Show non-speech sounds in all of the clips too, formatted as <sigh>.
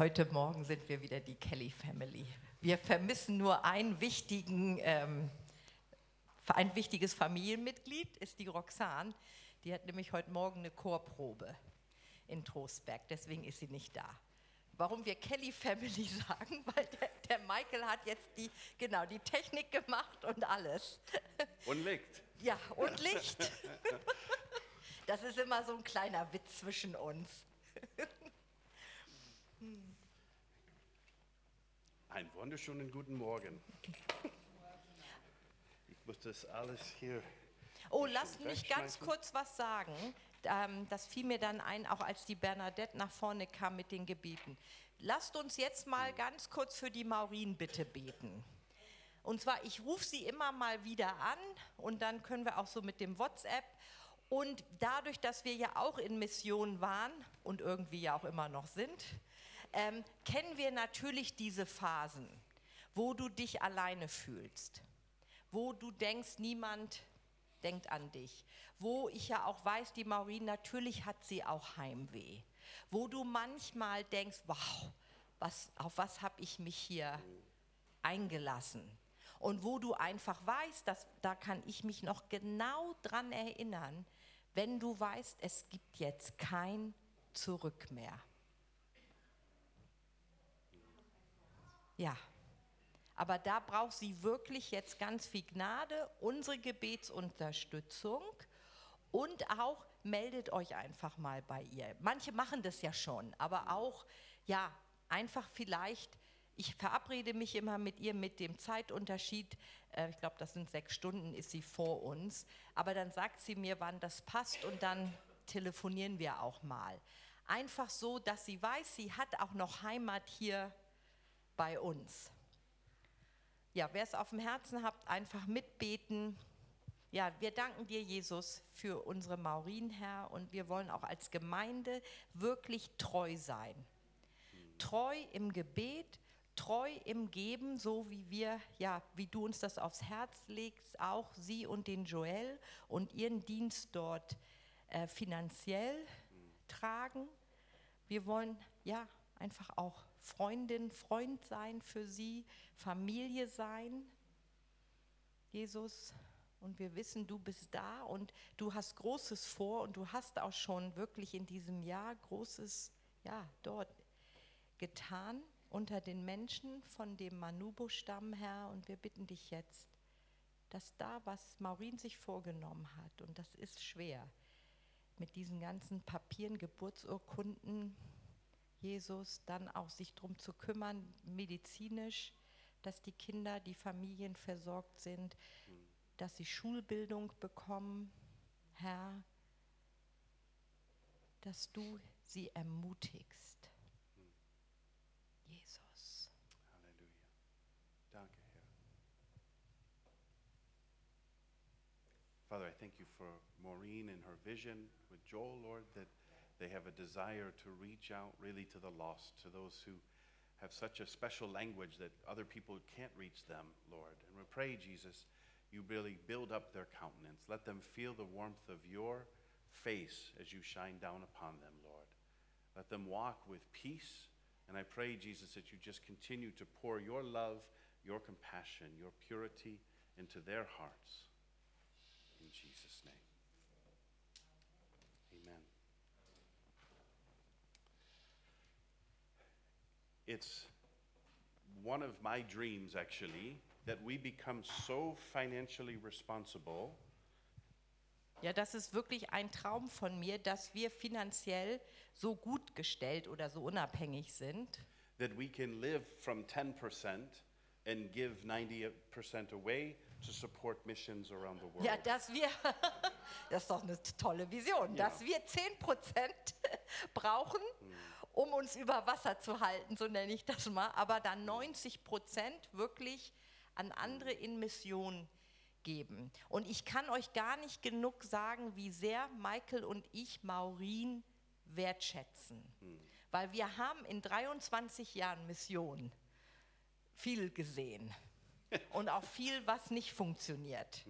Heute Morgen sind wir wieder die Kelly Family. Wir vermissen nur einen wichtigen, ähm, ein wichtiges Familienmitglied, ist die Roxane. Die hat nämlich heute Morgen eine Chorprobe in Trostberg, deswegen ist sie nicht da. Warum wir Kelly Family <laughs> sagen, weil der, der Michael hat jetzt die, genau, die Technik gemacht und alles. Und Licht. Ja, und Licht. <laughs> Das ist immer so ein kleiner Witz zwischen uns. Einen wunderschönen guten Morgen. Ich muss das alles hier. Oh, lass mich ganz kurz was sagen. Ähm, das fiel mir dann ein, auch als die Bernadette nach vorne kam mit den Gebeten. Lasst uns jetzt mal ganz kurz für die Maurin bitte beten. Und zwar, ich rufe sie immer mal wieder an und dann können wir auch so mit dem WhatsApp. Und dadurch, dass wir ja auch in Mission waren und irgendwie ja auch immer noch sind, ähm, kennen wir natürlich diese Phasen, wo du dich alleine fühlst, wo du denkst, niemand denkt an dich, wo ich ja auch weiß, die Maureen, natürlich hat sie auch Heimweh, wo du manchmal denkst, wow, was, auf was habe ich mich hier eingelassen? Und wo du einfach weißt, dass, da kann ich mich noch genau dran erinnern, wenn du weißt, es gibt jetzt kein Zurück mehr. Ja, aber da braucht sie wirklich jetzt ganz viel Gnade, unsere Gebetsunterstützung und auch meldet euch einfach mal bei ihr. Manche machen das ja schon, aber auch, ja, einfach vielleicht, ich verabrede mich immer mit ihr mit dem Zeitunterschied, äh, ich glaube, das sind sechs Stunden, ist sie vor uns, aber dann sagt sie mir, wann das passt und dann telefonieren wir auch mal. Einfach so, dass sie weiß, sie hat auch noch Heimat hier bei uns. Ja, wer es auf dem Herzen habt, einfach mitbeten. Ja, wir danken dir, Jesus, für unsere Maurin, Herr, und wir wollen auch als Gemeinde wirklich treu sein. Treu im Gebet, treu im Geben, so wie wir, ja, wie du uns das aufs Herz legst, auch sie und den Joel und ihren Dienst dort äh, finanziell tragen. Wir wollen, ja, einfach auch Freundin, Freund sein für sie, Familie sein. Jesus, und wir wissen, du bist da und du hast Großes vor und du hast auch schon wirklich in diesem Jahr Großes, ja, dort getan unter den Menschen von dem Manubo-Stamm, Herr. Und wir bitten dich jetzt, dass da, was Maurin sich vorgenommen hat, und das ist schwer, mit diesen ganzen Papieren, Geburtsurkunden, Jesus, dann auch sich darum zu kümmern, medizinisch, dass die Kinder, die Familien versorgt sind, dass sie Schulbildung bekommen, Herr, dass du sie ermutigst. Jesus. Halleluja. Danke, Herr. Father, I thank you for Maureen and her vision with Joel, Lord, that they have a desire to reach out really to the lost, to those who have such a special language that other people can't reach them, Lord. And we pray, Jesus, you really build up their countenance. Let them feel the warmth of your face as you shine down upon them, Lord. Let them walk with peace. And I pray, Jesus, that you just continue to pour your love, your compassion, your purity into their hearts. It's one of my dreams, actually, that we become so financially responsible Ja, das ist wirklich ein Traum von mir, dass wir finanziell so gut gestellt oder so unabhängig sind, that we can live from 10% and give 90% away to support missions around the world. ja, dass wir, <laughs> das ist doch eine tolle Vision, Ja. dass wir 10% <laughs> brauchen, um uns über Wasser zu halten, so nenne ich das mal, aber dann 90% wirklich an andere in Mission geben. Und ich kann euch gar nicht genug sagen, wie sehr Michael und ich Maureen wertschätzen. Weil wir haben in 23 Jahren Mission viel gesehen <laughs> und auch viel, was nicht funktioniert.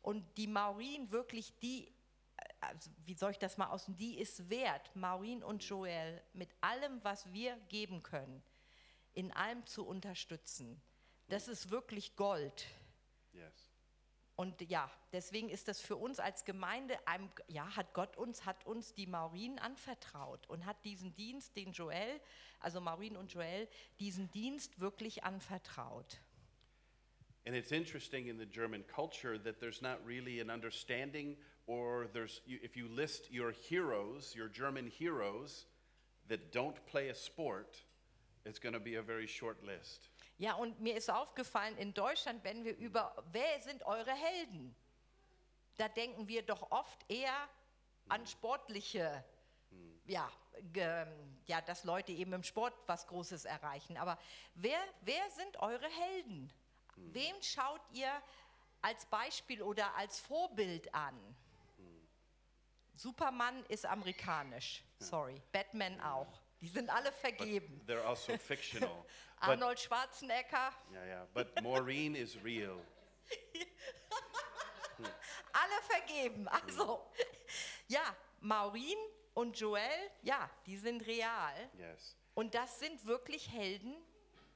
Und die Maureen wirklich, die, also wie soll ich das mal aus, die ist wert, Maureen und Joel mit allem, was wir geben können, in allem zu unterstützen. Das ist wirklich Gold. Yes. Und ja, deswegen ist das für uns als Gemeinde, einem, ja, hat Gott uns, hat uns die Maureen anvertraut und hat diesen Dienst, den Joel, also Maureen und Joel, diesen Dienst wirklich anvertraut. And it's interesting in the German culture that there's not really an understanding, or there's, if you list your heroes, your German heroes, that don't play a sport, it's going to be a very short list. Ja, und mir ist aufgefallen, in Deutschland, wenn wir über, wer sind eure Helden? Da denken wir doch oft eher an sportliche, ja, ge, ja, dass Leute eben im Sport was Großes erreichen. Aber wer, wer sind eure Helden? Wem schaut ihr als Beispiel oder als Vorbild an? Superman ist amerikanisch, sorry. Batman auch. Die sind alle vergeben. They're also <laughs> fictional. but, Arnold Schwarzenegger, yeah, yeah. But Maureen is real. <laughs> alle vergeben. Also, ja, Maureen und Joel, ja, die sind real. Yes. Und das sind wirklich Helden,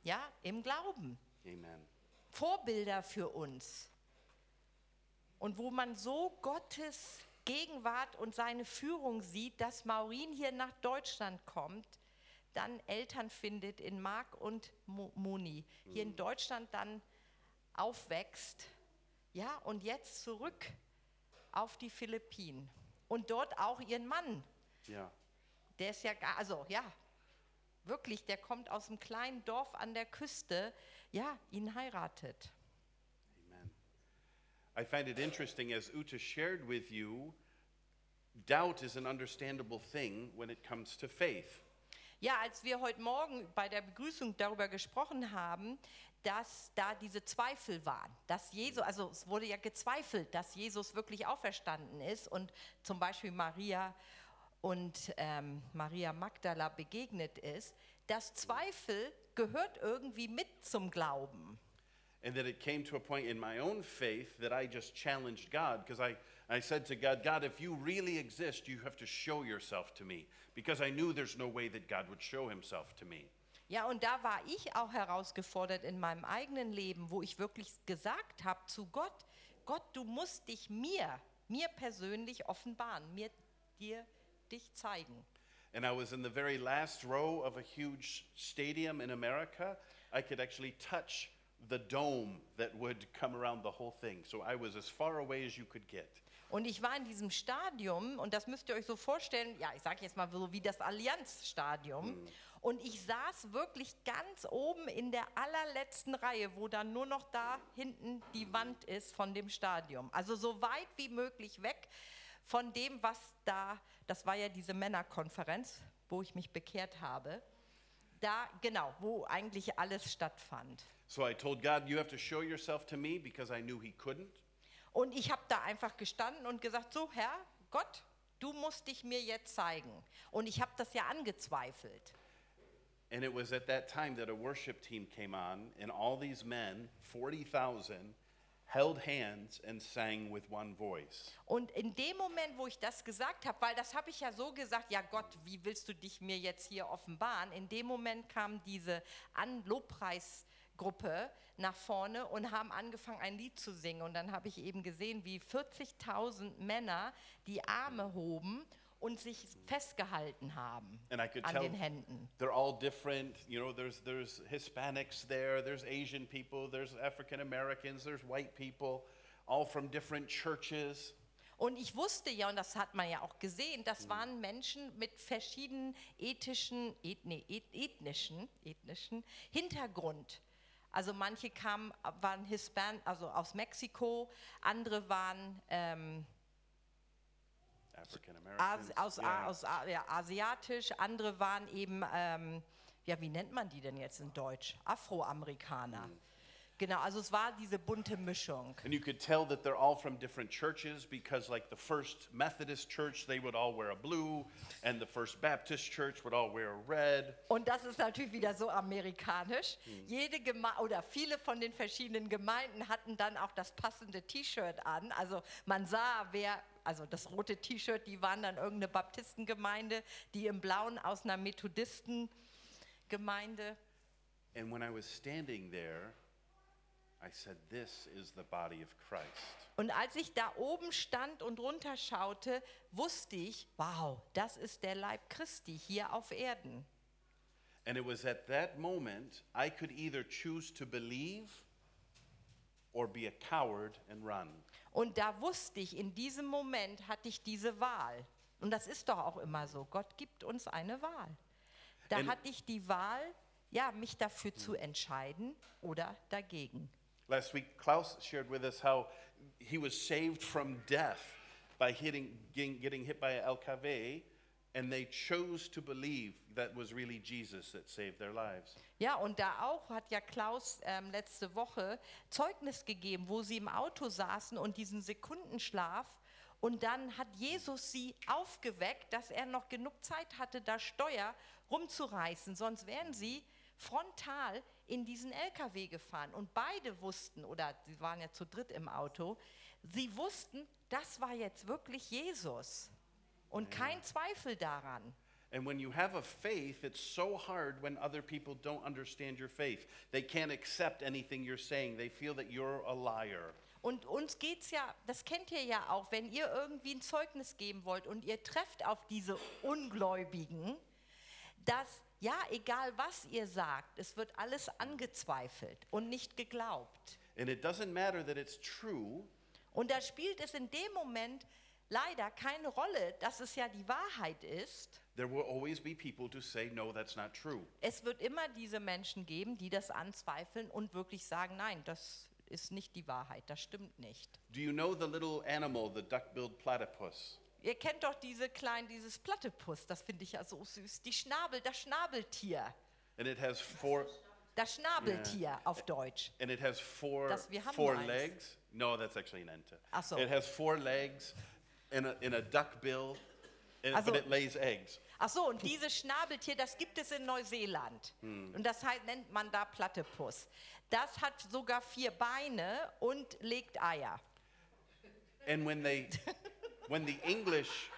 ja, im Glauben. Amen. Vorbilder für uns. Und wo man so Gottes Gegenwart und seine Führung sieht, dass Maureen hier nach Deutschland kommt, dann Eltern findet in Mark und Mo- Moni, hier in Deutschland dann aufwächst, ja, und jetzt zurück auf die Philippinen. Und dort auch ihren Mann, Yeah. der ist ja also ja, wirklich, der kommt aus einem kleinen Dorf an der Küste, ja, ihn heiratet. I find it interesting, as Uta shared with you, doubt is an understandable thing when it comes to faith. Ja, als wir heute Morgen bei der Begrüßung darüber gesprochen haben, dass da diese Zweifel waren, dass Jesus, also es wurde ja gezweifelt, dass Jesus wirklich auferstanden ist und zum Beispiel Maria und ähm, Maria Magdala begegnet ist, das Zweifel gehört irgendwie mit zum Glauben. And that it came to a point in my own faith that I just challenged God because I, I said to God, God, if you really exist, you have to show yourself to me because I knew there's no way that God would show himself to me. Ja, und da war ich auch herausgefordert in meinem eigenen Leben, wo ich wirklich gesagt habe zu Gott, Gott, du musst dich mir, mir persönlich offenbaren, mir dir dich zeigen. And I was in the very last row of a huge stadium in America. I could actually touch the dome that would come around the whole thing. So I was as far away as you could get. Und ich war in diesem Stadium und das müsst ihr euch so vorstellen, ja, ich sage jetzt mal so wie das Allianzstadium. Und ich saß wirklich ganz oben in der allerletzten Reihe, wo dann nur noch da hinten die Wand ist von dem Stadium. Also so weit wie möglich weg von dem, was da, das war ja diese Männerkonferenz, wo ich mich bekehrt habe. Da, genau, wo eigentlich alles stattfand. So I told God, You have to show yourself to me because I knew He couldn't. Und ich habe da einfach gestanden und gesagt, so Herr, Gott, du musst dich mir jetzt zeigen. Und ich habe das ja angezweifelt. And it was at that time that a worship team came on, and all these men, 40,000, held hands and sang with one voice. Und in dem Moment, wo ich das gesagt habe, weil das habe ich ja so gesagt, ja Gott, wie willst du dich mir jetzt hier offenbaren? In dem Moment kam diese An Lobpreisgruppe nach vorne und haben angefangen, ein Lied zu singen. Und dann habe ich eben gesehen, wie 40.000 Männer die Arme hoben und sich festgehalten haben an den Händen. they're all different. You know, there's, there's Hispanics there, there's Asian people, there's African Americans, there's white people, all from different churches. Und ich wusste ja, und das hat man ja auch gesehen, das waren Menschen mit verschiedenen ethischen, eth, nee, eth, ethnischen, ethnischen Hintergrund. Also manche kamen, waren Hispan, also aus Mexiko, andere waren ähm, Aus, yeah. aus, ja, asiatisch, andere waren eben, ähm, ja, wie nennt man die denn jetzt in Deutsch? Afroamerikaner. Genau, also es war diese bunte Mischung. And you could tell that they're all from different churches because, like the First Methodist Church, they would all wear a blue, and the First Baptist Church would all wear red. Und das ist natürlich wieder so amerikanisch. Jede Geme oder viele von den verschiedenen Gemeinden hatten dann auch das passende T-Shirt an. Also man sah, wer, also das rote T-Shirt, die waren dann irgendeine Baptistengemeinde, die im blauen aus einer Methodistengemeinde. And when I was standing there, I said, This is the body of Christ. Und als ich da oben stand und runterschaute, wusste ich, wow, das ist der Leib Christi hier auf Erden. And it was at that moment I could either choose to believe or be a coward and run. Und da wusste ich, in diesem Moment hatte ich diese Wahl. Und das ist doch auch immer so. Gott gibt uns eine Wahl. Da And- hatte ich die Wahl, ja, mich dafür zu entscheiden oder dagegen. Last week, Klaus shared with us how he was saved from death by hitting, getting, getting hit by a LKW, and they chose to believe that was really Jesus that saved their lives. Ja, und da auch hat ja Klaus ähm, letzte Woche Zeugnis gegeben, wo sie im Auto saßen und diesen Sekundenschlaf. Und dann hat Jesus sie aufgeweckt, dass er noch genug Zeit hatte, da Steuer rumzureißen. Sonst wären sie frontal in diesen LKW gefahren. Und beide wussten, oder sie waren ja zu dritt im Auto, sie wussten, das war jetzt wirklich Jesus. Und kein Zweifel daran. And when you have a faith, it's so hard when other people don't understand your faith. They can't accept anything you're saying, they feel that you're a liar. Und uns geht's ja, das kennt ihr ja auch, wenn ihr irgendwie ein Zeugnis geben wollt und ihr trefft auf diese Ungläubigen, dass ja, egal was ihr sagt, es wird alles angezweifelt und nicht geglaubt. And it doesn't matter that it's true, Und da spielt es in dem Moment leider keine Rolle, dass es ja die Wahrheit ist. there will always be people to say, no, that's not true. Es wird immer diese Menschen geben, die das anzweifeln und wirklich sagen, nein, das ist nicht die Wahrheit, das stimmt nicht. Do you know the little animal, the duck-billed platypus? Ihr kennt doch diese kleinen, dieses Platypus, das finde ich ja so süß. Die Schnabel, das Schnabeltier. And it has four Das Schnabeltier auf Deutsch. and it has four Das- wir haben four legs. No, that's actually an ente. Ach so. It has four legs and a, and a duck bill, and, Also- but it lays eggs. Ach so, und dieses Schnabeltier, das gibt es in Neuseeland. Hmm. Und das halt, nennt man da Platypus. Das hat sogar vier Beine und legt Eier. And when they, when the English,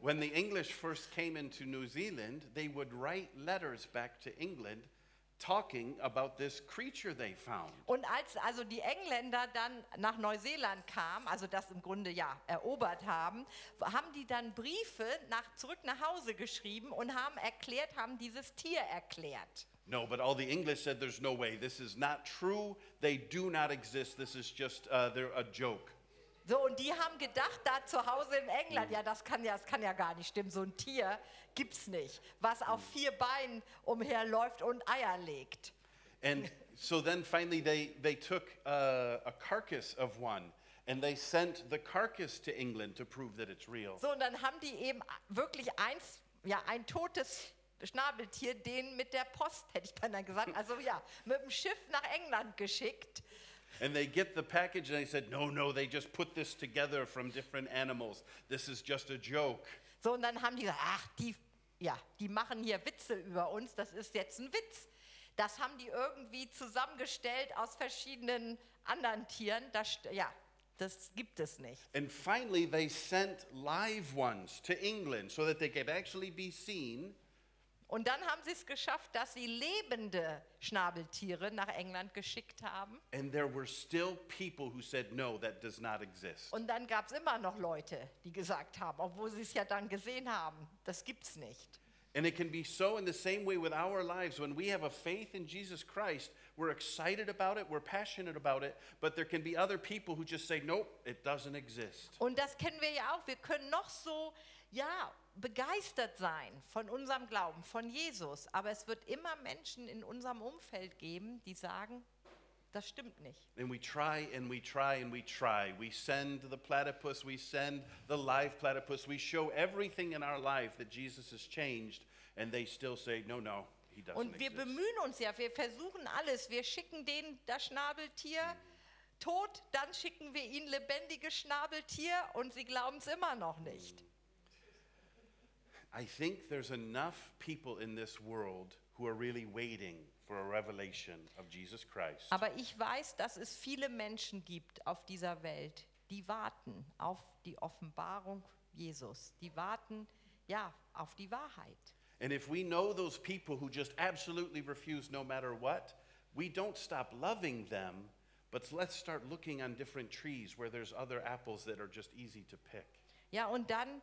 when the English first came into New Zealand, they would write letters back to England, talking about this creature they found. Und als also die Engländer dann nach Neuseeland kamen, also das im Grunde ja erobert haben, haben die dann Briefe nach, zurück nach Hause geschrieben und haben erklärt, haben dieses Tier erklärt. No, but all the English said, "There's no way. This is not true. They do not exist. This is just uh, they're a joke." So, und die haben gedacht, da zu Hause in England, ja, das kann ja, das kann ja gar nicht stimmen, so ein Tier gibt's nicht, was auf vier Beinen umherläuft und Eier legt. And so then finally they, they took uh, a carcass of one and they sent the carcass to England to prove that it's real. So, und dann haben die eben wirklich eins, ja, ein totes Schnabeltier, den mit der Post, hätte ich beinahe gesagt, also ja, mit dem Schiff nach England geschickt. And they get the package and they said, no, no, they just put this together from different animals. This is just a joke. So, und dann haben die gesagt, ach, die, ja, die machen hier Witze über uns, das ist jetzt ein Witz. Das haben die irgendwie zusammengestellt aus verschiedenen anderen Tieren. Das, ja, das gibt es nicht. And finally they sent live ones to England so that they could actually be seen. Und dann haben sie es geschafft, dass sie lebende Schnabeltiere nach England geschickt haben. And there were still people who said, no, that does not exist. Und dann gab es immer noch Leute, die gesagt haben, obwohl sie es ja dann gesehen haben, das gibt's nicht. And it can be so in the same way with our lives. When we have a faith in Jesus Christ, we're excited about it, we're passionate about it, but there can be other people who just say, nope, it doesn't exist. Und das kennen wir ja auch. Wir können noch so, ja, begeistert sein von unserem Glauben, von Jesus. Aber es wird immer Menschen in unserem Umfeld geben, die sagen, das stimmt nicht. And we try and we try and we try. We send the platypus, we send the live platypus, we show everything in our life that Jesus has changed, and they still say, no, no, Und wir exist. bemühen uns ja, wir versuchen alles. Wir schicken denen das Schnabeltier tot, dann schicken wir ihnen lebendiges Schnabeltier und sie glauben es immer noch nicht. I think there's enough people in this world who are really waiting for a revelation of Jesus Christ. Aber ich weiß, dass es viele Menschen gibt auf dieser Welt, die warten auf die Offenbarung Jesus. Die warten ja auf die Wahrheit. And if we know those people who just absolutely refuse no matter what, we don't stop loving them, but let's start looking on different trees where there's other apples that are just easy to pick. Ja, und dann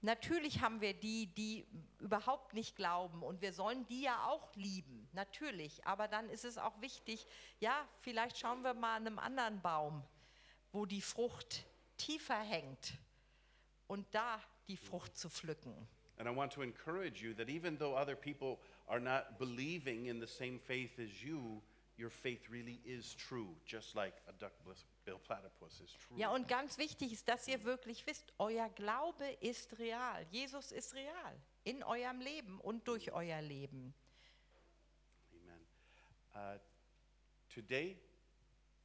natürlich haben wir die, die überhaupt nicht glauben und wir sollen die ja auch lieben, natürlich. Aber dann ist es auch wichtig, ja, vielleicht schauen wir mal an einem anderen Baum, wo die Frucht tiefer hängt und da die Frucht zu pflücken. And I want to encourage you that even though other people are not believing in the same faith as you, your faith really is true, just like a duck-billed platypus is true. Ja, und ganz wichtig ist, dass ihr wirklich wisst, euer Glaube ist real. Jesus ist real in eurem Leben und durch euer Leben. Amen. Uh, today,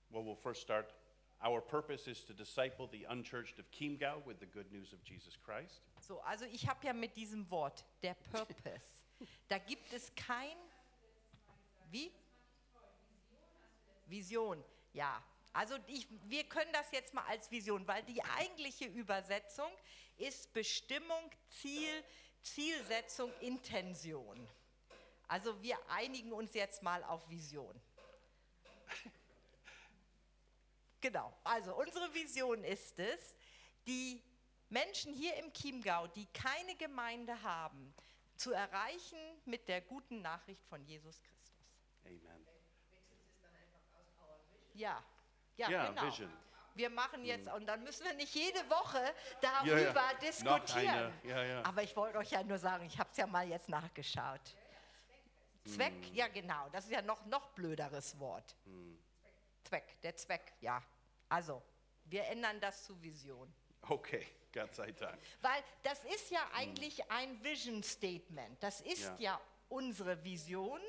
well, we'll first start. Our purpose is to disciple the unchurched of Chiemgau with the good news of Jesus Christ. So, also ich habe ja mit diesem Wort, der Purpose, <laughs> da gibt es kein, wie? Vision, ja. Also ich, wir können das jetzt mal als Vision, weil die eigentliche Übersetzung ist Bestimmung, Ziel, Zielsetzung, Intention. Also wir einigen uns jetzt mal auf Vision. <laughs> Genau, also unsere Vision ist es, die Menschen hier im Chiemgau, die keine Gemeinde haben, zu erreichen mit der guten Nachricht von Jesus Christus. Amen. Ja, ja, Ja, genau. Vision. Wir machen jetzt, und dann müssen wir nicht jede Woche darüber ja. Diskutieren. ja, ja. Aber ich wollte euch ja nur sagen, ich habe es ja mal jetzt nachgeschaut. Zweck, Hm. ja genau, das ist ja noch noch blöderes Wort. Zweck, der Zweck, ja. Also, wir ändern das zu Vision. Okay, Gott sei Dank. Weil das ist ja eigentlich ein Vision Statement. Das ist Ja. ja, unsere Vision.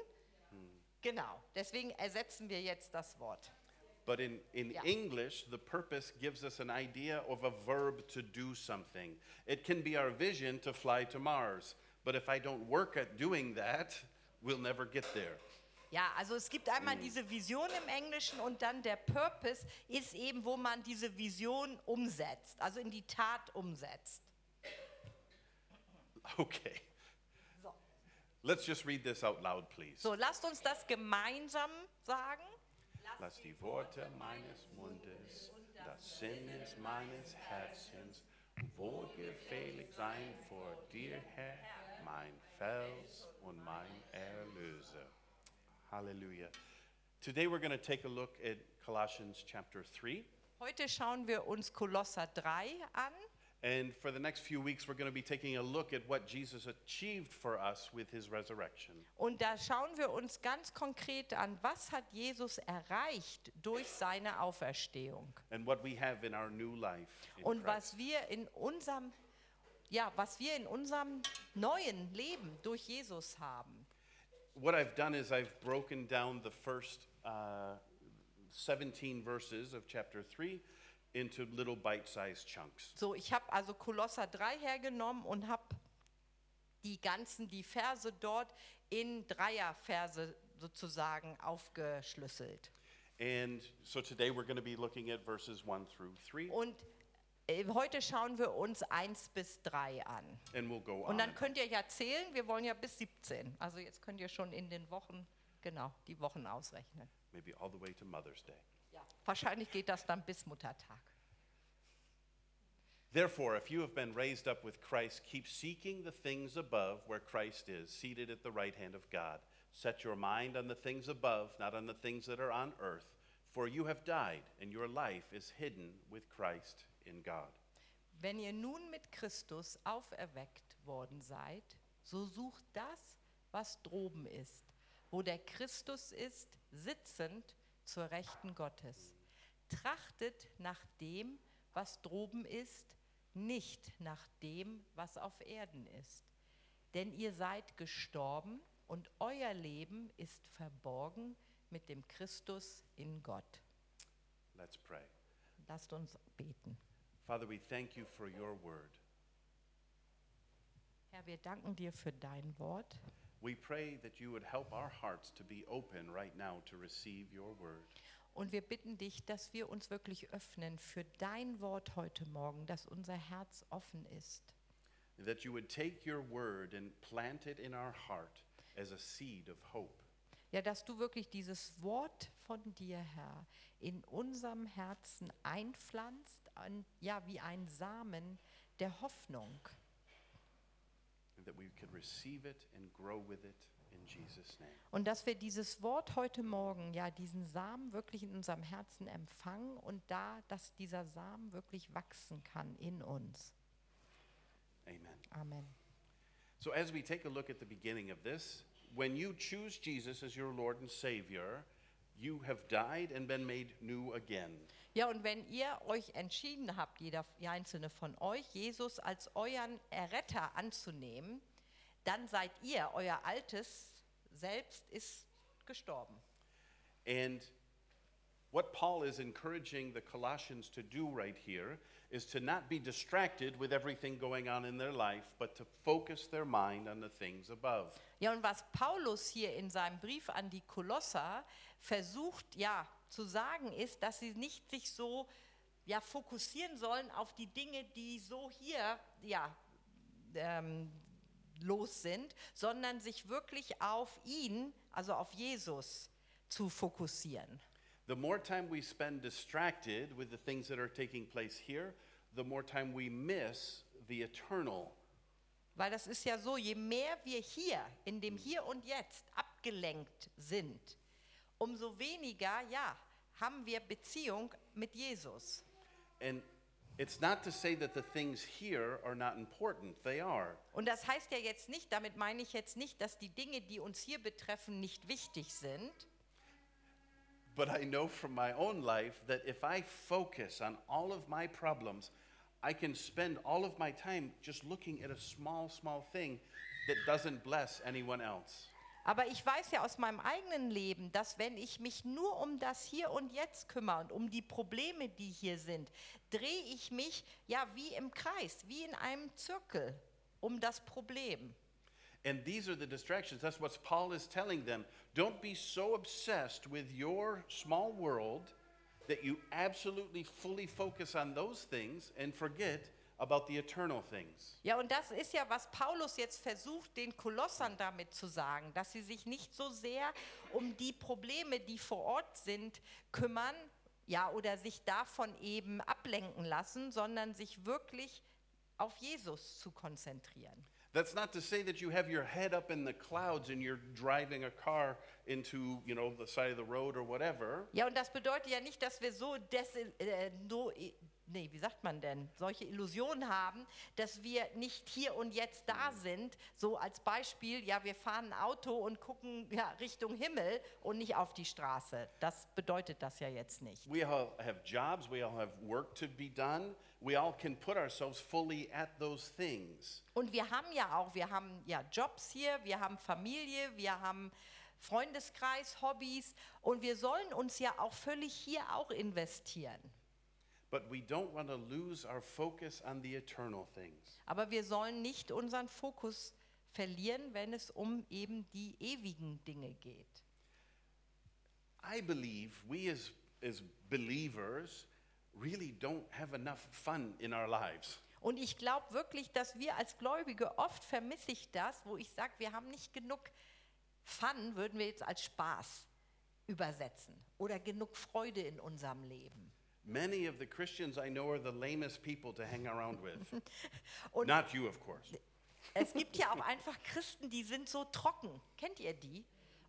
Genau, deswegen ersetzen wir jetzt das Wort. But in, in Yeah. English, the purpose gives us an idea of a verb to do something. It can be our vision to fly to Mars, but if I don't work at doing that, we'll never get there. Ja, also es gibt einmal diese Vision im Englischen und dann der Purpose ist eben, wo man diese Vision umsetzt, also in die Tat umsetzt. Okay, So, let's just read this out loud, please. so lasst uns das gemeinsam sagen. Lass die Worte meines Mundes, das Sinnes meines Herzens, wohlgefällig sein vor dir, Herr, mein Fels und mein Erlöser. Hallelujah. Today we're going to take a look at Colossians chapter 3. Heute schauen wir uns Kolosser 3 an. And for the next few weeks, we're going to be taking a look at what Jesus achieved for us with his resurrection. Und da schauen wir uns ganz konkret an, was hat Jesus erreicht durch seine Auferstehung and what we have in our new life. und Christ. was wir in unserem ja, was wir in unserem neuen Leben durch Jesus haben. What I've done is I've broken down the first uh, 17 verses of chapter 3 into little bite sized chunks. So, ich habe also Kolosser 3 hergenommen und habe die ganzen die Verse dort in Dreierverse sozusagen aufgeschlüsselt. And so today we're going to be looking at verses 1 through 3, Und heute schauen wir uns 1 bis 3 an. we'll Und dann könnt ihr ja zählen, wir wollen ja bis 17. Also jetzt könnt ihr schon in den Wochen, genau, die Wochen ausrechnen. Maybe all the way to Mother's Day. Wahrscheinlich geht das dann bis Muttertag. Therefore, if you have been raised up with Christ, keep seeking the things above where Christ is, seated at the right hand of God. Set your mind on the things above, not on the things that are on earth. For you have died, and your life is hidden with Christ in God. Wenn ihr nun mit Christus auferweckt worden seid, so sucht das, was droben ist, wo der Christus ist, sitzend zur Rechten Gottes. Trachtet nach dem, was droben ist, nicht nach dem, was auf Erden ist. Denn ihr seid gestorben und euer Leben ist verborgen mit dem Christus in Gott. Let's pray. Lasst uns beten. Father, we thank you for your word. Herr, wir danken dir für dein Wort. We pray that you would help our hearts to be open right now to receive your word. Und wir bitten dich, dass wir uns wirklich öffnen für dein Wort heute Morgen, dass unser Herz offen ist. That you would take your word and plant it in our heart as a seed of hope. Ja, dass du wirklich dieses Wort von dir, Herr, in unserem Herzen einpflanzt, an, ja, wie ein Samen der Hoffnung. Und dass wir dieses Wort heute Morgen, ja, diesen Samen wirklich in unserem Herzen empfangen und da, dass dieser Samen wirklich wachsen kann in uns. Amen. Amen. So, as we take a look at the beginning of this, when you choose Jesus as your Lord and Savior, you have died and been made new again. Ja, und wenn ihr euch entschieden habt, jeder einzelne von euch, Jesus als euren Erretter anzunehmen, dann seid ihr, euer altes Selbst ist gestorben. And what Paul is encouraging the Colossians to do right here is to not be distracted with everything going on in their life, but to focus their mind on the things above. Ja, und was Paulus hier in seinem Brief an die Kolosser versucht, ja, zu sagen, ist, dass sie nicht sich so ja, fokussieren sollen auf die Dinge, die so hier ja, ähm, los sind, sondern sich wirklich auf ihn, also auf Jesus, zu fokussieren. The more time we spend distracted with the things that are taking place here, the more time we miss the eternal. Weil das ist ja so, je mehr wir hier, in dem Hier und Jetzt abgelenkt sind, umso weniger, ja, haben wir Beziehung mit Jesus. And it's not to say that the things here are not important, they are. Und das heißt ja jetzt nicht, damit meine ich jetzt nicht, dass die Dinge, die uns hier betreffen, nicht wichtig sind. But I know from my own life that if I focus on all of my problems, I can spend all of my time just looking at a small, small thing that doesn't bless anyone else. Aber ich weiß ja aus meinem eigenen Leben, dass wenn ich mich nur um das Hier und Jetzt kümmere und um die Probleme, die hier sind, drehe ich mich ja wie im Kreis, wie in einem Zirkel um das Problem. And these are the distractions. That's what Paul is telling them. Don't be so obsessed with your small world that you absolutely fully focus on those things and forget about the eternal things. Ja, und das ist ja, was Paulus jetzt versucht, den Kolossern damit zu sagen, dass sie sich nicht so sehr um die Probleme, die vor Ort sind, kümmern, ja, oder sich davon eben ablenken lassen, sondern sich wirklich auf Jesus zu konzentrieren. That's not to say that you have your head up in the clouds and you're driving a car into, you know, the side of the road or whatever. Ja, und das bedeutet ja nicht, dass wir so, äh, nee, wie sagt man denn, solche Illusionen haben, dass wir nicht hier und jetzt da sind. So als Beispiel, ja, wir fahren ein Auto und gucken ja, Richtung Himmel und nicht auf die Straße. Das bedeutet das ja jetzt nicht. We all have jobs, we all have work to be done. We all can put ourselves fully at those things. Und wir haben ja auch, wir haben ja Jobs hier, wir haben Familie, wir haben Freundeskreis, Hobbys und wir sollen uns ja auch völlig hier auch investieren. Aber wir sollen nicht unseren Fokus verlieren, wenn es um eben die ewigen Dinge geht. I believe we as, as believers really don't have enough fun in our lives. Und ich glaube wirklich, dass wir als Gläubige oft vermisse ich das, wo ich sage, wir haben nicht genug Fun, würden wir jetzt als Spaß übersetzen oder genug Freude in unserem Leben. Many of the Christians I know are the lamest people to hang around with. <laughs> Und Not you, of course. es gibt ja auch einfach Christen, die sind so trocken. Kennt ihr die?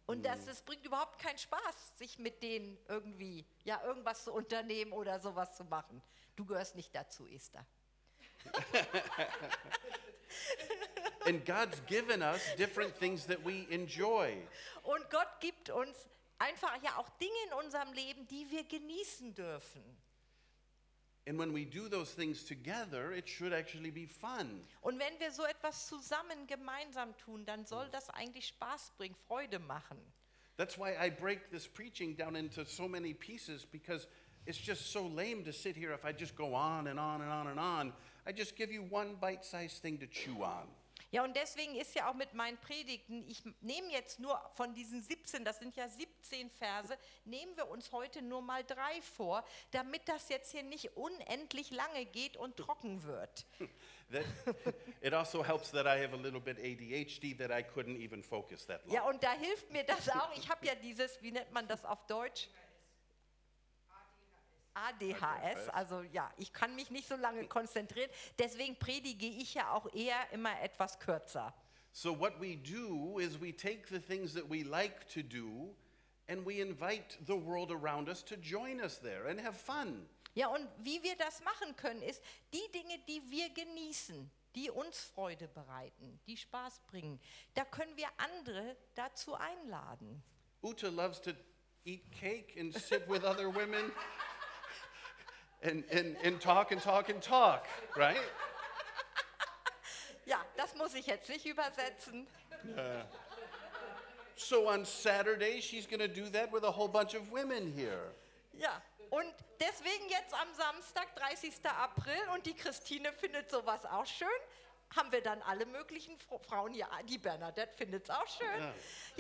Und das, es bringt überhaupt keinen Spaß, sich mit denen irgendwie, ja, irgendwas zu unternehmen oder sowas zu machen. Du gehörst nicht dazu, Esther. <laughs> And God's given us different things that we enjoy. Und Gott gibt uns einfach ja auch Dinge in unserem Leben, die wir genießen dürfen. And when we do those things together, it should actually be fun. Und wenn wir so etwas zusammen gemeinsam tun, dann soll das eigentlich Spaß bringen, Freude machen. That's why I break this preaching down into so many pieces because it's just so lame to sit here if I just go on and on and on and on. I just give you one bite sized thing to chew on. Ja, und deswegen ist ja auch mit meinen Predigten, ich nehme jetzt nur von diesen 17, das sind ja 17 Verse, nehmen wir uns heute nur mal drei vor, damit das jetzt hier nicht unendlich lange geht und trocken wird. <laughs> That, it also helps that I have a little bit ADHD that I couldn't even focus that long. Ja, und da hilft mir das auch. Ich habe ja dieses, wie nennt man das auf Deutsch? ADHS, also ja, ich kann mich nicht so lange konzentrieren. Deswegen predige ich ja auch eher immer etwas kürzer. So, what we do is we take the things that we like to do and we invite the world around us to join us there and have fun. Ja, und wie wir das machen können, ist die Dinge, die wir genießen, die uns Freude bereiten, die Spaß bringen, da können wir andere dazu einladen. Uta loves to eat cake and sit with other women <laughs> and, and, and talk and talk and talk, right? <laughs> Ja, das muss ich jetzt nicht übersetzen. So on Saturday, she's going to do that with a whole bunch of women here. Ja, und deswegen jetzt am Samstag, 30. April, und die Christine findet sowas auch schön, haben wir dann alle möglichen Fr- Frauen hier. Die Bernadette findet es auch schön. Ja.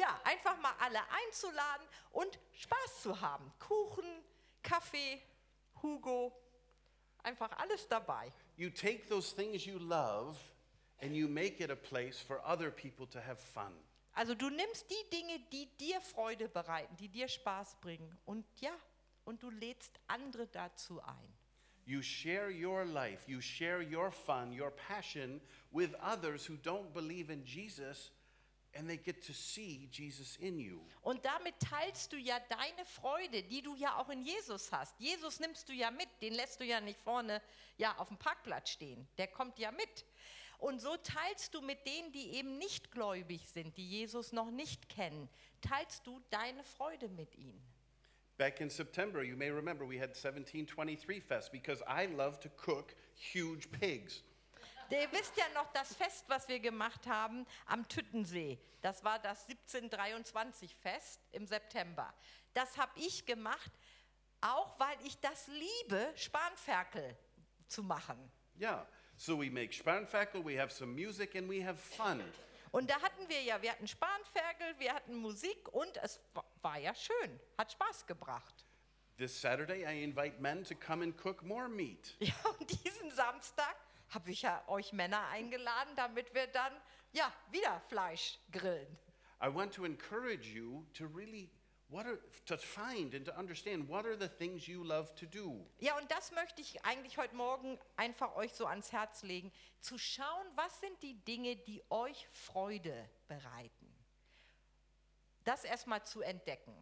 Ja. einfach mal alle einzuladen und Spaß zu haben. Kuchen, Kaffee, Hugo, einfach alles dabei. You take those things you love and you make it a place for other people to have fun. Also du nimmst die Dinge, die dir Freude bereiten, die dir Spaß bringen und ja, und du lädst andere dazu ein. You share your life, you share your fun, your passion with others who don't believe in Jesus, and they get to see Jesus in you. Und damit teilst du ja deine Freude, die du ja auch in Jesus hast. Jesus nimmst du ja mit, den lässt du ja nicht vorne ja auf dem Parkplatz stehen. Der kommt ja mit. Und so teilst du mit denen, die eben nicht gläubig sind, die Jesus noch nicht kennen, teilst du deine Freude mit ihnen. Back in September, you may remember we had 1723 Fest because I love to cook huge pigs. Ihr wisst ja noch das Fest, was wir gemacht haben am Tüttensee. Das war das 1723-Fest im September. Das habe ich gemacht, auch weil ich das liebe, Spanferkel zu machen. Yeah. So we make Spanferkel, we have some music, and we have fun. Und da hatten wir ja, wir hatten Spanferkel, wir hatten Musik und es wa- war ja schön, hat Spaß gebracht. This Saturday, I invite men to come and cook more meat. <laughs> Ja, und diesen Samstag habe ich ja euch Männer eingeladen, damit wir dann ja wieder Fleisch grillen. I want to encourage you to really what are to find and to understand what are the things you love to do. Ja, und das möchte ich eigentlich heute Morgen einfach euch so ans Herz legen, zu schauen, was sind die Dinge, die euch Freude bereiten. Das erstmal zu entdecken.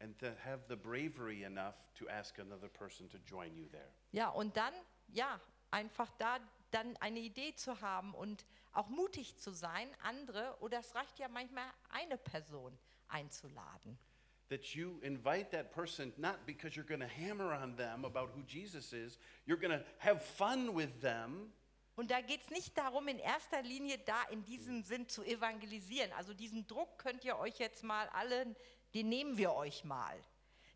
And to have the bravery enough to ask another person to join you there. Ja, und dann, ja, einfach da dann eine Idee zu haben und auch mutig zu sein, andere, oder es reicht ja manchmal eine Person einzuladen. That you invite that person not because you're going to hammer on them about who Jesus is, you're going to have fun with them, Und da geht es nicht darum, in erster Linie da in diesem Sinn zu evangelisieren. Also diesen Druck könnt ihr euch jetzt mal alle, den nehmen wir euch mal,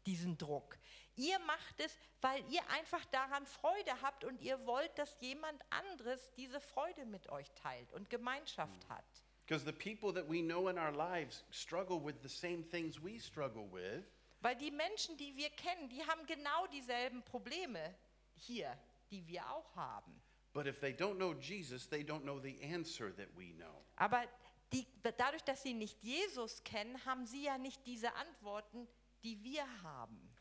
diesen Druck. Ihr macht es, weil ihr einfach daran Freude habt und ihr wollt, dass jemand anderes diese Freude mit euch teilt und Gemeinschaft hat. because the people that we know in our lives struggle with the same things we struggle with. Weil die Menschen, die wir kennen, die haben genau dieselben Probleme hier, die wir auch haben. But if they don't know Jesus, they don't know the answer that we know. Aber die, dadurch, dass sie nicht Jesus kennen, haben sie ja nicht diese Antworten, die wir haben.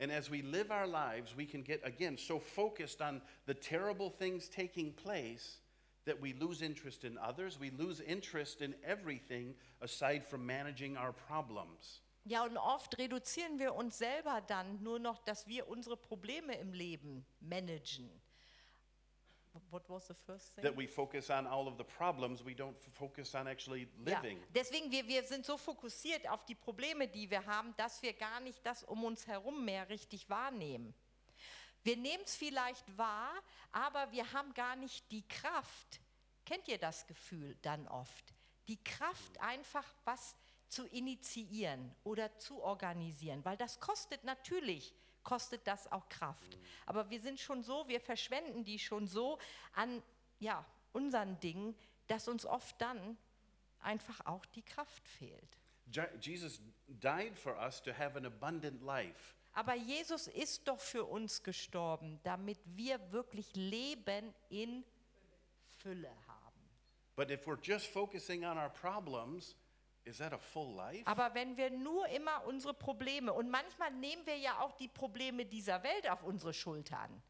And as we live our lives, we can get, again, so focused on the terrible things taking place that we lose interest in others. We lose interest in everything aside from managing our problems. Ja, und oft reduzieren wir uns selber dann nur noch, dass wir unsere Probleme im Leben managen. What was the first thing? That we focus on all of the problems, we don't focus on actually Ja, living. deswegen, wir, wir sind so fokussiert auf die Probleme, die wir haben, dass wir gar nicht das um uns herum mehr richtig wahrnehmen. Wir nehmen es vielleicht wahr, aber wir haben gar nicht die Kraft. Kennt ihr das Gefühl dann oft? Die Kraft, einfach was zu initiieren oder zu organisieren, weil das kostet natürlich, kostet das auch Kraft. Aber wir sind schon so, wir verschwenden die schon so an ja, unseren Dingen, dass uns oft dann einfach auch die Kraft fehlt. Je- Jesus died for us to have an abundant life. Aber Jesus ist doch für uns gestorben, damit wir wirklich Leben in Fülle haben. But if we're just focusing on our problems, is that a full life? Aber wenn wir nur immer unsere Probleme, und manchmal nehmen wir ja auch die Probleme dieser Welt auf unsere Schultern.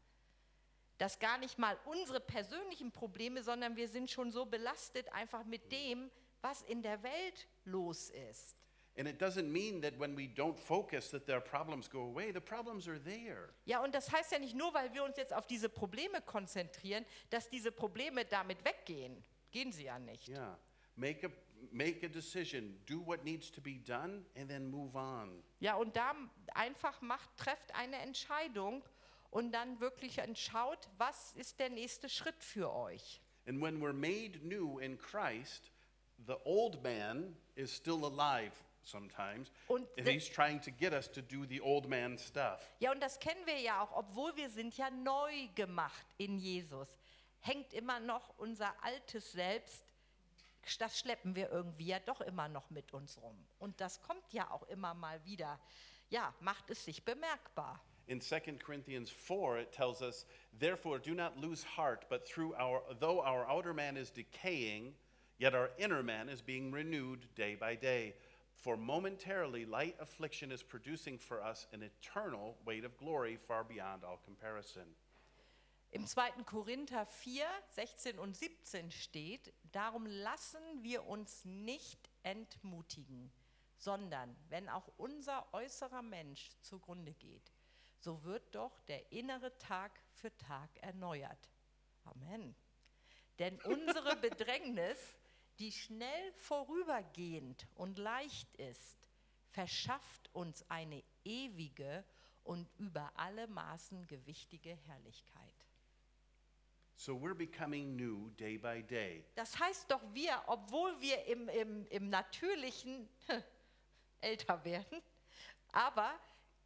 Das gar nicht mal unsere persönlichen Probleme, sondern wir sind schon so belastet einfach mit dem, was in der Welt los ist. And it doesn't mean that when we don't focus that their problems go away. The problems are there. Ja, und das heißt ja nicht nur, weil wir uns jetzt auf diese Probleme konzentrieren, dass diese Probleme damit weggehen. Gehen sie ja nicht. Yeah. Make a make a decision, do what needs to be done and then move on. Ja, und da einfach macht, trefft eine Entscheidung und dann wirklich schaut, was ist der nächste Schritt für euch. And when we're made new in Christ, the old man is still alive sometimes. Und and he's trying to get us to do the old man stuff. Ja, und das kennen wir ja auch, obwohl wir sind ja neu gemacht in Jesus, hängt immer noch unser altes Selbst, das schleppen wir irgendwie ja doch immer noch mit uns rum. Und das kommt ja auch immer mal wieder, ja, macht es sich bemerkbar. In 2 Corinthians 4, it tells us, Therefore, do not lose heart, but through our, though our outer man is decaying, yet our inner man is being renewed day by day. For momentarily, light affliction is producing for us an eternal weight of glory far beyond all comparison. Im 2. Korinther 4, 16 und 17 steht, darum lassen wir uns nicht entmutigen, sondern wenn auch unser äußerer Mensch zugrunde geht, so wird doch der innere Tag für Tag erneuert. Amen. Denn unsere <laughs> Bedrängnis, die schnell vorübergehend und leicht ist, verschafft uns eine ewige und über alle Maßen gewichtige Herrlichkeit. So we're becoming new day by day. Das heißt doch, wir, obwohl wir im, im, im Natürlichen <laughs> älter werden, aber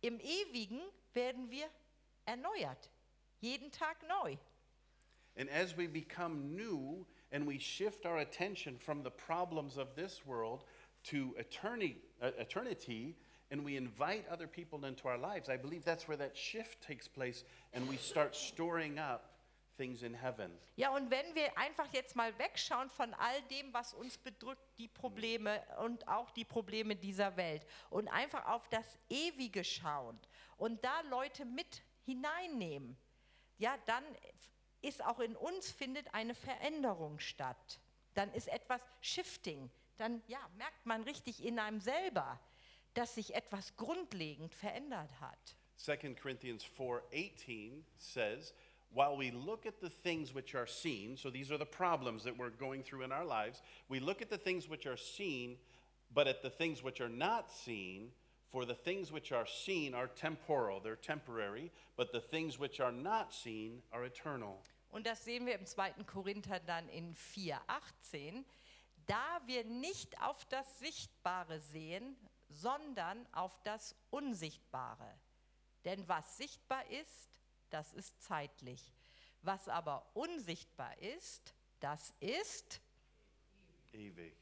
im Ewigen werden wir erneuert. Jeden Tag neu. And as we become new and we shift our attention from the problems of this world to eternity, uh, eternity, and we invite other people into our lives, I believe that's where that shift takes place and we start storing up things in heaven. Ja, und wenn wir einfach jetzt mal wegschauen von all dem, was uns bedrückt, die Probleme und auch die Probleme dieser Welt und einfach auf das Ewige schauen und da Leute mit hineinnehmen, ja, dann ist auch in uns findet eine Veränderung statt. Dann ist etwas Shifting. Dann ja, merkt man richtig in einem selber, dass sich etwas grundlegend verändert hat. 2 Corinthians 4:18 says, "While we look at the things which are seen, so these are the problems that we're going through in our lives, we look at the things which are seen, but at the things which are not seen, for the things which are seen are temporal, they're temporary, but the things which are not seen are eternal." Und das sehen wir im 2. Korinther dann in 4,18. Da wir nicht auf das Sichtbare sehen, sondern auf das Unsichtbare. Denn was sichtbar ist, das ist zeitlich. Was aber unsichtbar ist, das ist. Avig.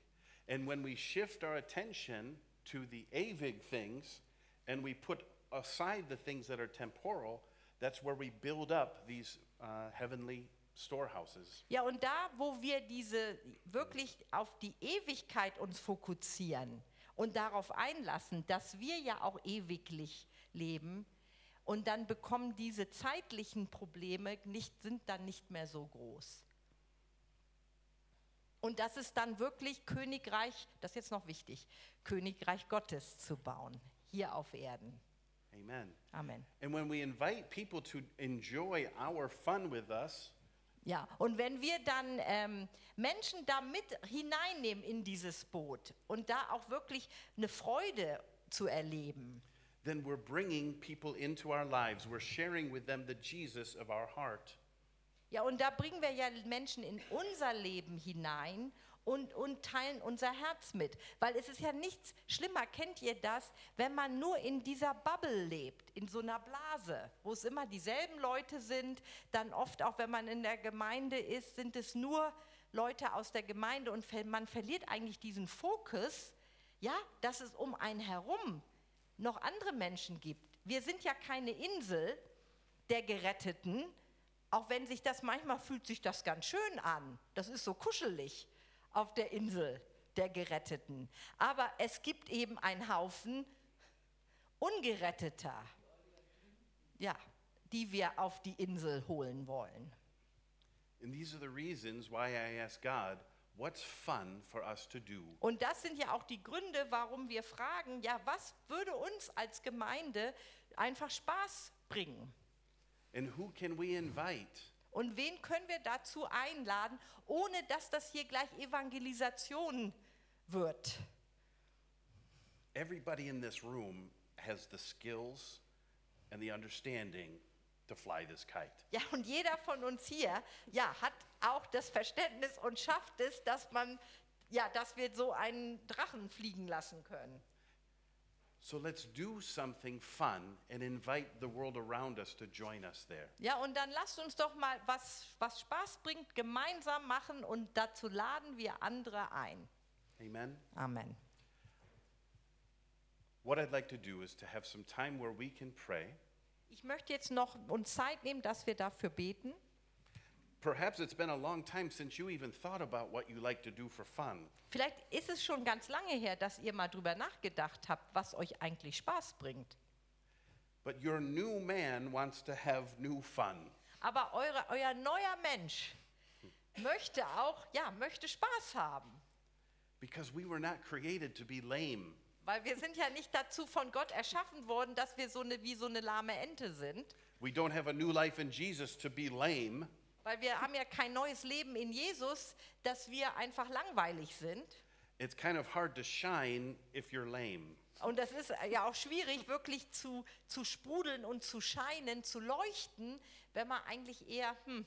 And when we shift our attention to the avig things and we put aside the things that are temporal, that's where we build up these uh, heavenly storehouses. Ja, und da, wo wir diese wirklich auf die Ewigkeit uns fokussieren und darauf einlassen, dass wir ja auch ewiglich leben, und dann bekommen diese zeitlichen Probleme nicht, sind dann nicht mehr so groß. Und das ist dann wirklich Königreich, das ist jetzt noch wichtig, Königreich Gottes zu bauen, hier auf Erden. Amen. Amen. And when we invite people to enjoy our fun with us, Ja, und wenn wir dann ähm, Menschen da mit hineinnehmen in dieses Boot und da auch wirklich eine Freude zu erleben, then we're bringing people into our lives. We're sharing with them the Jesus of our heart. ja, und da bringen wir ja Menschen in unser Leben hinein und, und teilen unser Herz mit. Weil es ist ja nichts schlimmer, kennt ihr das, wenn man nur in dieser Bubble lebt, in so einer Blase, wo es immer dieselben Leute sind, dann oft auch, wenn man in der Gemeinde ist, sind es nur Leute aus der Gemeinde und man verliert eigentlich diesen Fokus, ja, dass es um einen herum noch andere Menschen gibt. Wir sind ja keine Insel der Geretteten, auch wenn sich das manchmal fühlt sich das ganz schön an. Das ist so kuschelig auf der Insel der Geretteten. Aber es gibt eben einen Haufen Ungeretteter, ja, die wir auf die Insel holen wollen. And these are the reasons why I ask God, what's fun for us to do? Und das sind ja auch die Gründe, warum wir fragen, ja, was würde uns als Gemeinde einfach Spaß bringen? And who can we invite? Und wen können wir dazu einladen, ohne dass das hier gleich Evangelisation wird? Everybody in this room has the skills and the understanding to fly this kite. Ja, und jeder von uns hier, ja, hat auch das Verständnis und schafft es, dass man, ja, dass wir so einen Drachen fliegen lassen können. So let's do something fun and invite the world around us to join us there. Ja, und dann lasst uns doch mal was, was Spaß bringt, gemeinsam machen und dazu laden wir andere ein. Amen. Amen. What I'd like to do is to have some time where we can pray. Ich möchte jetzt noch uns Zeit nehmen, dass wir dafür beten. Perhaps it's been a long time since you even thought about what you like to do for fun. Vielleicht ist es schon ganz lange her, dass ihr mal drüber nachgedacht habt, was euch eigentlich Spaß bringt. But your new man wants to have new fun. Aber eure, euer neuer Mensch möchte auch, ja, möchte Spaß haben. Because we were not created to be lame. Weil wir sind ja nicht dazu von Gott erschaffen worden, dass wir so eine, wie so eine lahme Ente sind. We don't have a new life in Jesus to be lame. Weil wir haben ja kein neues Leben in Jesus, dass wir einfach langweilig sind. It's kind of hard to shine if you're lame. Und das ist ja auch schwierig, wirklich zu, zu sprudeln und zu scheinen, zu leuchten, wenn man eigentlich eher, hm,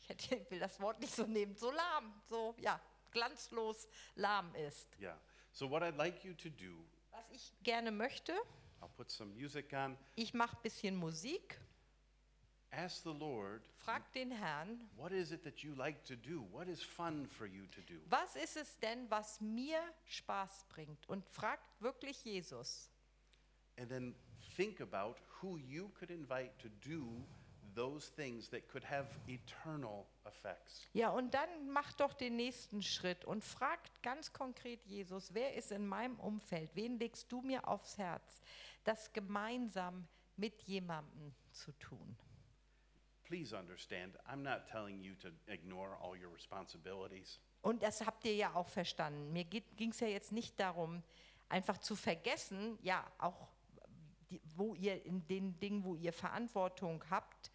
ich, hätte, ich will das Wort nicht so nehmen, so lahm, so, ja, glanzlos lahm ist. Yeah. So what I'd like you to do, Was ich gerne möchte, I'll put some music on. ich mache ein bisschen Musik, Ask the Lord, frag den Herrn, what is it that you like to do? What is fun for you to do? was ist es denn, was mir Spaß bringt? Und fragt wirklich Jesus. And then think about who you could invite to do those things that could have eternal effects. Ja, und dann macht doch den nächsten Schritt und fragt ganz konkret Jesus, wer ist in meinem Umfeld, wen legst du mir aufs Herz, das gemeinsam mit jemandem zu tun. Please understand, I'm not telling you to ignore all your responsibilities. Und das habt ihr ja auch verstanden. Mir ging es ja jetzt nicht darum, einfach zu vergessen, ja, auch die, wo ihr in den Dingen, wo ihr Verantwortung habt,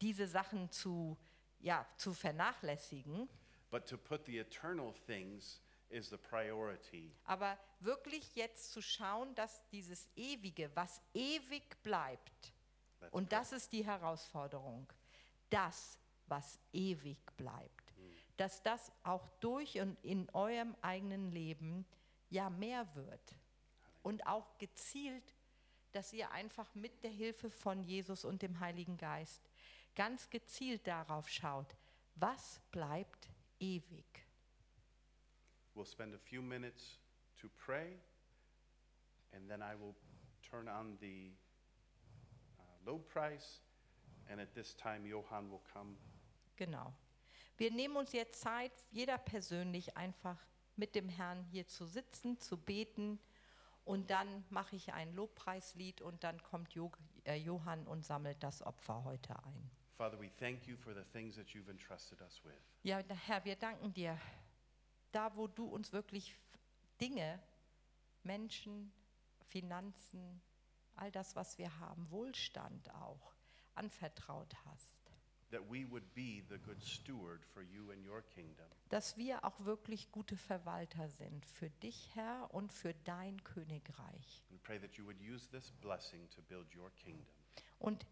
diese Sachen zu, ja, zu vernachlässigen. But to put the eternal things is the priority. Aber wirklich jetzt zu schauen, dass dieses Ewige, was ewig bleibt, Let's und das ist die Herausforderung, das, was ewig bleibt, dass das auch durch und in eurem eigenen Leben ja mehr wird. Und auch gezielt, dass ihr einfach mit der Hilfe von Jesus und dem Heiligen Geist ganz gezielt darauf schaut, was bleibt ewig. We'll spend a few minutes to pray, and then I will turn on the uh, low price, and at this time, Johann will come. Genau. Wir nehmen uns jetzt Zeit, jeder persönlich einfach mit dem Herrn hier zu sitzen, zu beten. Und dann mache ich ein Lobpreislied und dann kommt Jo äh, Johann und sammelt das Opfer heute ein. Father, we thank you for the things that you've entrusted us with. Ja, Herr, wir danken dir, da wo du uns wirklich Dinge, Menschen, Finanzen, all das, was wir haben, Wohlstand auch, anvertraut hast. That we would be the good steward for you and your kingdom. dass wir auch wirklich gute Verwalter sind für dich, Herr, und für dein Königreich. We pray that you would use this blessing to build your kingdom. Und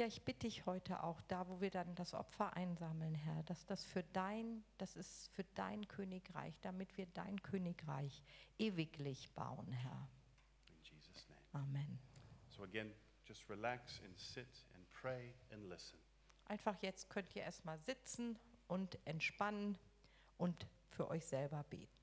ja, ich bitte dich heute auch, da wo wir dann das Opfer einsammeln, Herr, dass das für dein, das ist für dein Königreich, damit wir dein Königreich ewiglich bauen, Herr. In Jesus' name. Amen. So again, just relax and sit and pray and listen. Einfach jetzt könnt ihr erstmal sitzen und entspannen und für euch selber beten.